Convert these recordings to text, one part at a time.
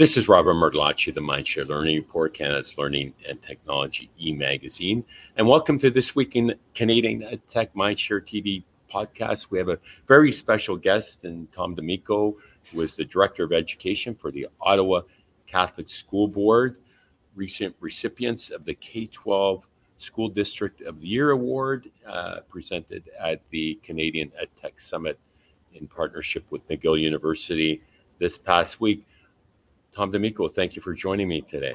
This is Robert Martellacci, the Mindshare Learning Report, Canada's Learning and Technology e-magazine. And welcome to this week in Canadian Tech Mindshare TV podcast. We have a very special guest in Tom D'Amico, who is the Director of Education for the Ottawa Catholic School Board, recent recipients of the K-12 School District of the Year Award, uh, presented at the Canadian EdTech Summit in partnership with McGill University this past week. Tom D'Amico, thank you for joining me today.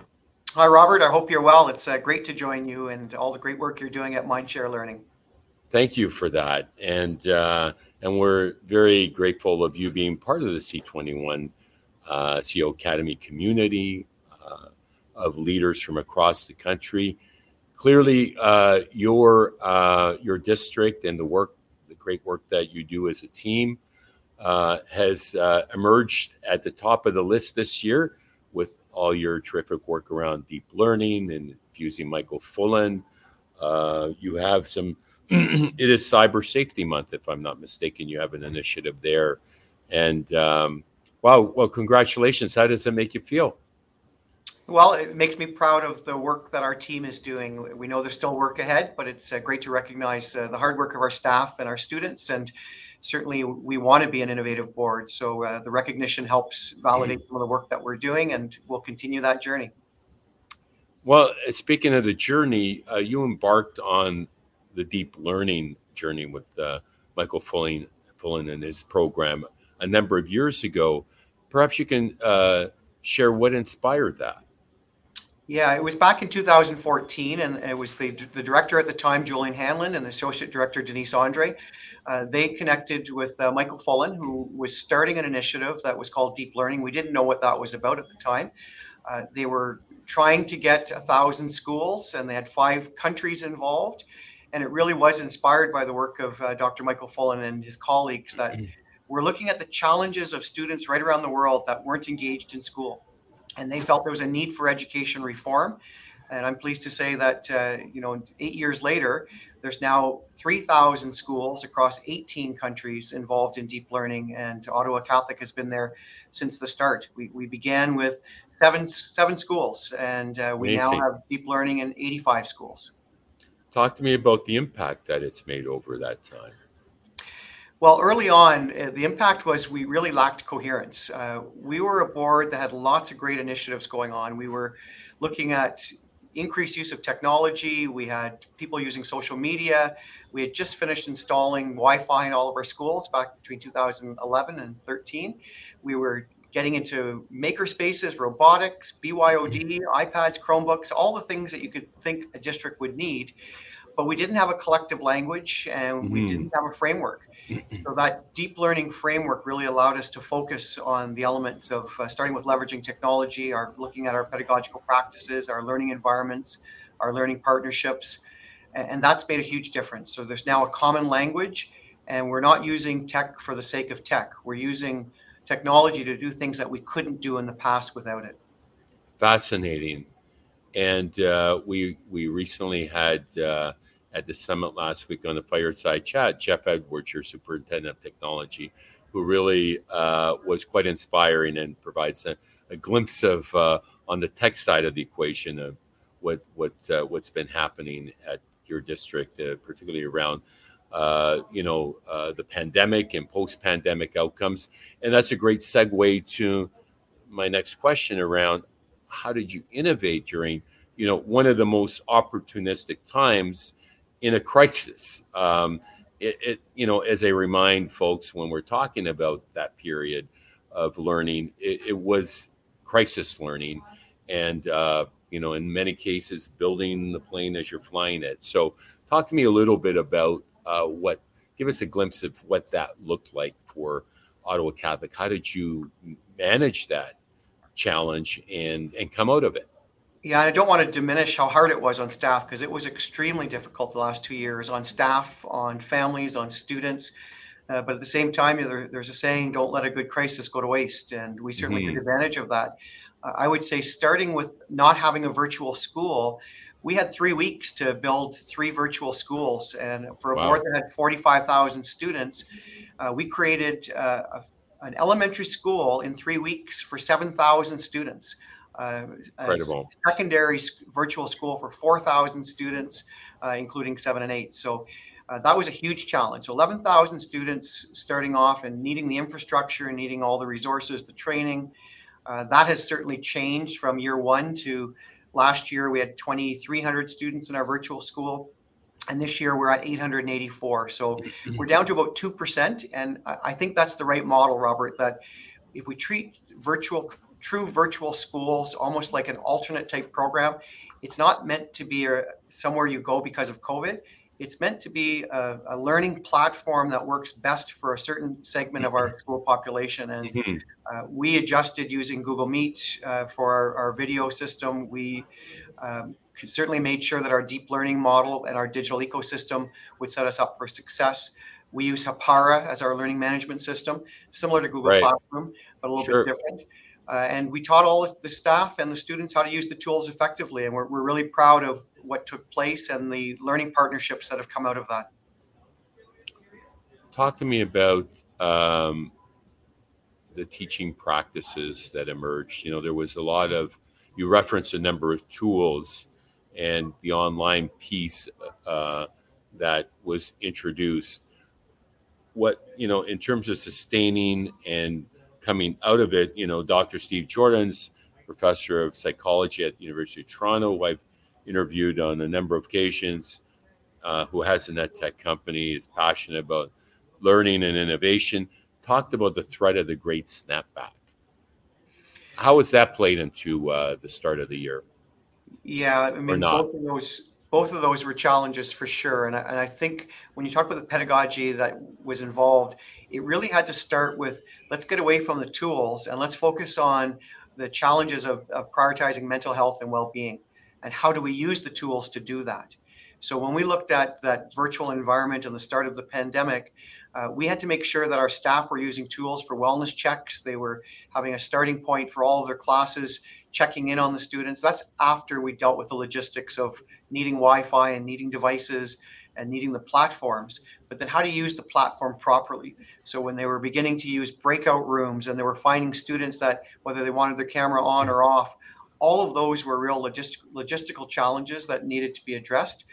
Hi, Robert. I hope you're well. It's uh, great to join you and all the great work you're doing at Mindshare Learning. Thank you for that, and uh, and we're very grateful of you being part of the C21 uh, CEO Academy community uh, of leaders from across the country. Clearly, uh, your uh, your district and the work, the great work that you do as a team, uh, has uh, emerged at the top of the list this year with all your terrific work around deep learning and infusing Michael Fullan. Uh, you have some, it is Cyber Safety Month, if I'm not mistaken. You have an initiative there. And um, wow, well, congratulations. How does it make you feel? Well, it makes me proud of the work that our team is doing. We know there's still work ahead, but it's uh, great to recognize uh, the hard work of our staff and our students. And certainly we want to be an innovative board. So uh, the recognition helps validate mm-hmm. some of the work that we're doing, and we'll continue that journey. Well, speaking of the journey, uh, you embarked on the deep learning journey with uh, Michael Fullan, Fullan and his program a number of years ago. Perhaps you can uh, share what inspired that. Yeah, it was back in 2014, and it was the, the director at the time, Julian Hanlon, and the associate director, Denise Andre. Uh, they connected with uh, Michael Fullan, who was starting an initiative that was called Deep Learning. We didn't know what that was about at the time. Uh, they were trying to get a thousand schools, and they had five countries involved. And it really was inspired by the work of uh, Dr. Michael Fullan and his colleagues that mm-hmm. were looking at the challenges of students right around the world that weren't engaged in school and they felt there was a need for education reform. And I'm pleased to say that uh, you know, eight years later, there's now 3,000 schools across 18 countries involved in deep learning, and Ottawa Catholic has been there since the start. We, we began with seven seven schools, and uh, we Amazing. now have deep learning in 85 schools. Talk to me about the impact that it's made over that time. Well, early on, uh, the impact was we really lacked coherence. Uh, we were a board that had lots of great initiatives going on. We were looking at increased use of technology. We had people using social media. We had just finished installing Wi-Fi in all of our schools back between 2011 and 13. We were getting into maker spaces, robotics, BYOD, iPads, Chromebooks, all the things that you could think a district would need. But we didn't have a collective language and mm-hmm. we didn't have a framework so that deep learning framework really allowed us to focus on the elements of uh, starting with leveraging technology, our looking at our pedagogical practices, our learning environments, our learning partnerships, and, and that's made a huge difference. So there's now a common language, and we're not using tech for the sake of tech. We're using technology to do things that we couldn't do in the past without it. Fascinating, and uh, we we recently had. Uh, at the summit last week on the fireside chat, Jeff Edwards, your superintendent of technology, who really uh, was quite inspiring and provides a, a glimpse of uh, on the tech side of the equation of what what uh, what's been happening at your district, uh, particularly around uh, you know uh, the pandemic and post-pandemic outcomes. And that's a great segue to my next question around how did you innovate during you know one of the most opportunistic times in a crisis. Um, it, it, you know, as I remind folks when we're talking about that period of learning, it, it was crisis learning, and uh, you know, in many cases, building the plane as you're flying it. So, talk to me a little bit about uh, what. Give us a glimpse of what that looked like for Ottawa Catholic. How did you manage that challenge and and come out of it? Yeah, I don't want to diminish how hard it was on staff because it was extremely difficult the last two years on staff, on families, on students. Uh, but at the same time, there, there's a saying, don't let a good crisis go to waste. And we certainly mm-hmm. took advantage of that. Uh, I would say, starting with not having a virtual school, we had three weeks to build three virtual schools. And for a wow. board that had 45,000 students, uh, we created uh, a an elementary school in three weeks for 7,000 students. Uh, Incredible. secondary virtual school for 4,000 students, uh, including seven and eight. So uh, that was a huge challenge. So 11,000 students starting off and needing the infrastructure, and needing all the resources, the training. Uh, that has certainly changed from year one to last year. We had 2,300 students in our virtual school. And this year we're at 884. So mm-hmm. we're down to about 2%. And I think that's the right model, Robert, that if we treat virtual true virtual schools almost like an alternate type program, it's not meant to be a, somewhere you go because of COVID it's meant to be a, a, learning platform that works best for a certain segment of our mm-hmm. school population. And mm-hmm. uh, we adjusted using Google Meet uh, for our, our, video system. We um, certainly made sure that our deep learning model and our digital ecosystem would set us up for success. We use Hapara as our learning management system, similar to Google right. Classroom, but a little sure. bit different. Uh, and we taught all the staff and the students how to use the tools effectively. And we're, we're really proud of what took place and the learning partnerships that have come out of that. Talk to me about um, the teaching practices that emerged. You know, there was a lot of, you referenced a number of tools and the online piece uh, that was introduced. What, you know, in terms of sustaining and coming out of it, you know, Dr. Steve Joordens professor of psychology at the University of Toronto, who I've interviewed on a number of occasions, uh, who has a net tech company, is passionate about learning and innovation, talked about the threat of the great snapback. How has that played into uh, the start of the year? Yeah, I mean, both of those both of those were challenges for sure. And I, and I think when you talk about the pedagogy that was involved, it really had to start with let's get away from the tools and let's focus on the challenges of, of prioritizing mental health and well-being. And how do we use the tools to do that? So when we looked at that virtual environment and the start of the pandemic uh, we had to make sure that our staff were using tools for wellness checks. They were having a starting point for all of their classes checking in on the students that's after we dealt with the logistics of needing wi-fi and needing devices and needing the platforms but then how to use the platform properly. So when they were beginning to use breakout rooms and they were finding students that whether they wanted their camera on or off, all of those were real logist- logistical challenges that needed to be addressed.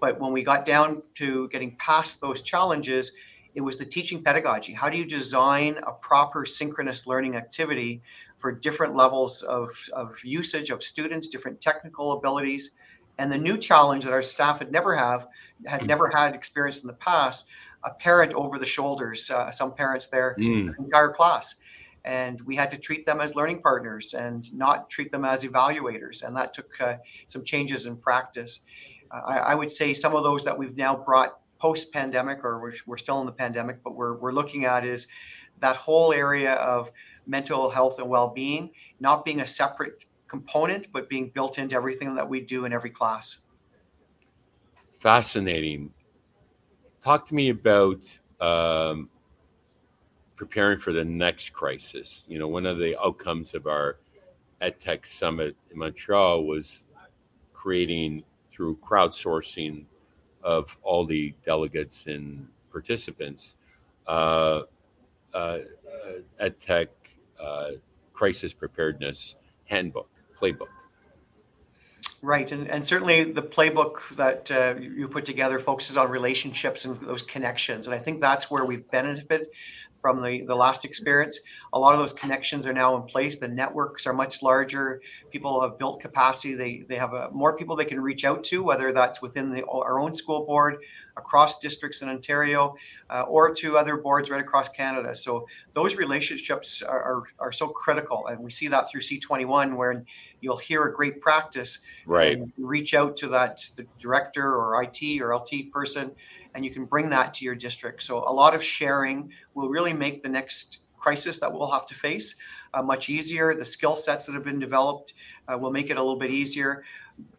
But when we got down to getting past those challenges, it was the teaching pedagogy. How do you design a proper synchronous learning activity for different levels of, of usage of students, different technical abilities? And the new challenge that our staff had never have had never had experience in the past, a parent over the shoulders, uh, some parents there, mm. entire class. And we had to treat them as learning partners and not treat them as evaluators. And that took uh, some changes in practice. Uh, I, I, would say some of those that we've now brought post pandemic, or we're, we're still in the pandemic, but we're, we're looking at is that whole area of mental health and well being not being a separate component, but being built into everything that we do in every class fascinating. Talk to me about um, preparing for the next crisis. You know, one of the outcomes of our EdTech Summit in Montreal was creating through crowdsourcing of all the delegates and participants uh, uh, EdTech uh, crisis preparedness handbook, playbook. Right, and, and certainly the playbook that uh, you put together focuses on relationships and those connections, and I think that's where we've benefited from the, the last experience. A lot of those connections are now in place. The networks are much larger. People have built capacity. They they have a, more people they can reach out to, whether that's within the, our own school board, across districts in Ontario, uh, or to other boards right across Canada. So those relationships are, are, are, so critical, and we see that through C21, where you'll hear a great practice, right? reach out to that the director or IT or LT person, and you can bring that to your district. So a lot of sharing will really make the next crisis that we'll have to face uh, much easier. The skill sets that have been developed uh, will make it a little bit easier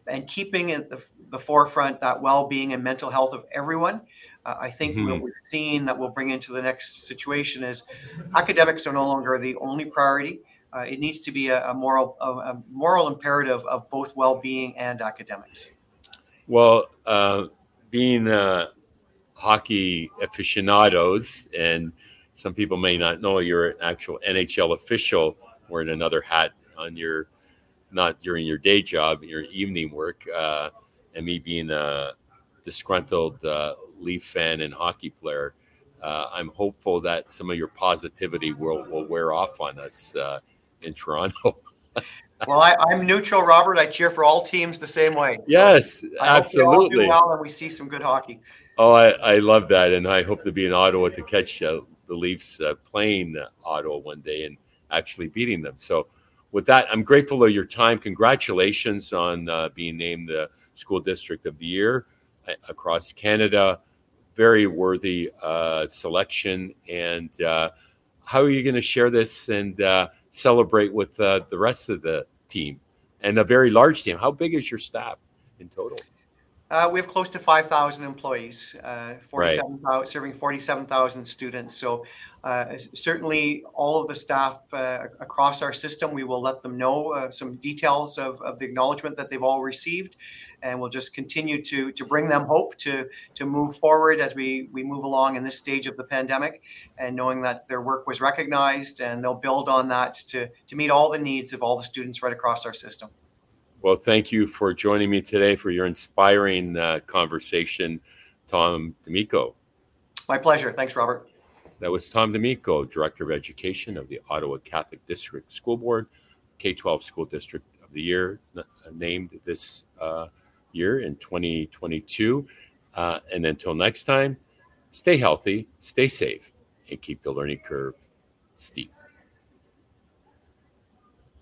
and keeping at the, the forefront that well-being and mental health of everyone. Uh, I think mm-hmm. what we've seen that we'll bring into the next situation is academics are no longer the only priority. Uh, it needs to be a, a moral a, a, moral imperative of both well-being and academics. Well, uh, being uh, hockey aficionados and some people may not know you're an actual NHL official wearing another hat on your not during your day job, your evening work, uh, and me being a disgruntled uh, Leaf fan and hockey player. Uh, I'm hopeful that some of your positivity will, will wear off on us uh, in Toronto. well, I, am neutral, Robert. I cheer for all teams the same way. So yes, absolutely. well, and we see some good hockey. Oh, I, I love that, and I hope to be in Ottawa to catch uh, the Leafs uh, playing Ottawa one day and actually beating them. So, with that, I'm grateful for your time. Congratulations on uh, being named the School District of the Year uh, across Canada. Very worthy uh, selection. And uh, how are you going to share this and uh, celebrate with the rest of the team and a very large team? How big is your staff in total? Uh, we have close to 5,000 employees, uh, 47, right. serving 47,000 students. So uh, certainly all of the staff uh, across our system, we will let them know uh, some details of, of the acknowledgement that they've all received. And we'll just continue to, to bring them hope to, to move forward as we, we move along in this stage of the pandemic and knowing that their work was recognized and they'll build on that to, to meet all the needs of all the students right across our system. Well, thank you for joining me today for your inspiring uh, conversation, Tom D'Amico. My pleasure. Thanks, Robert. That was Tom D'Amico, Director of Education of the Ottawa Catholic District School Board, K 12 School District of the Year, named this uh, year in 2022. Uh, and until next time, stay healthy, stay safe, and keep the learning curve steep.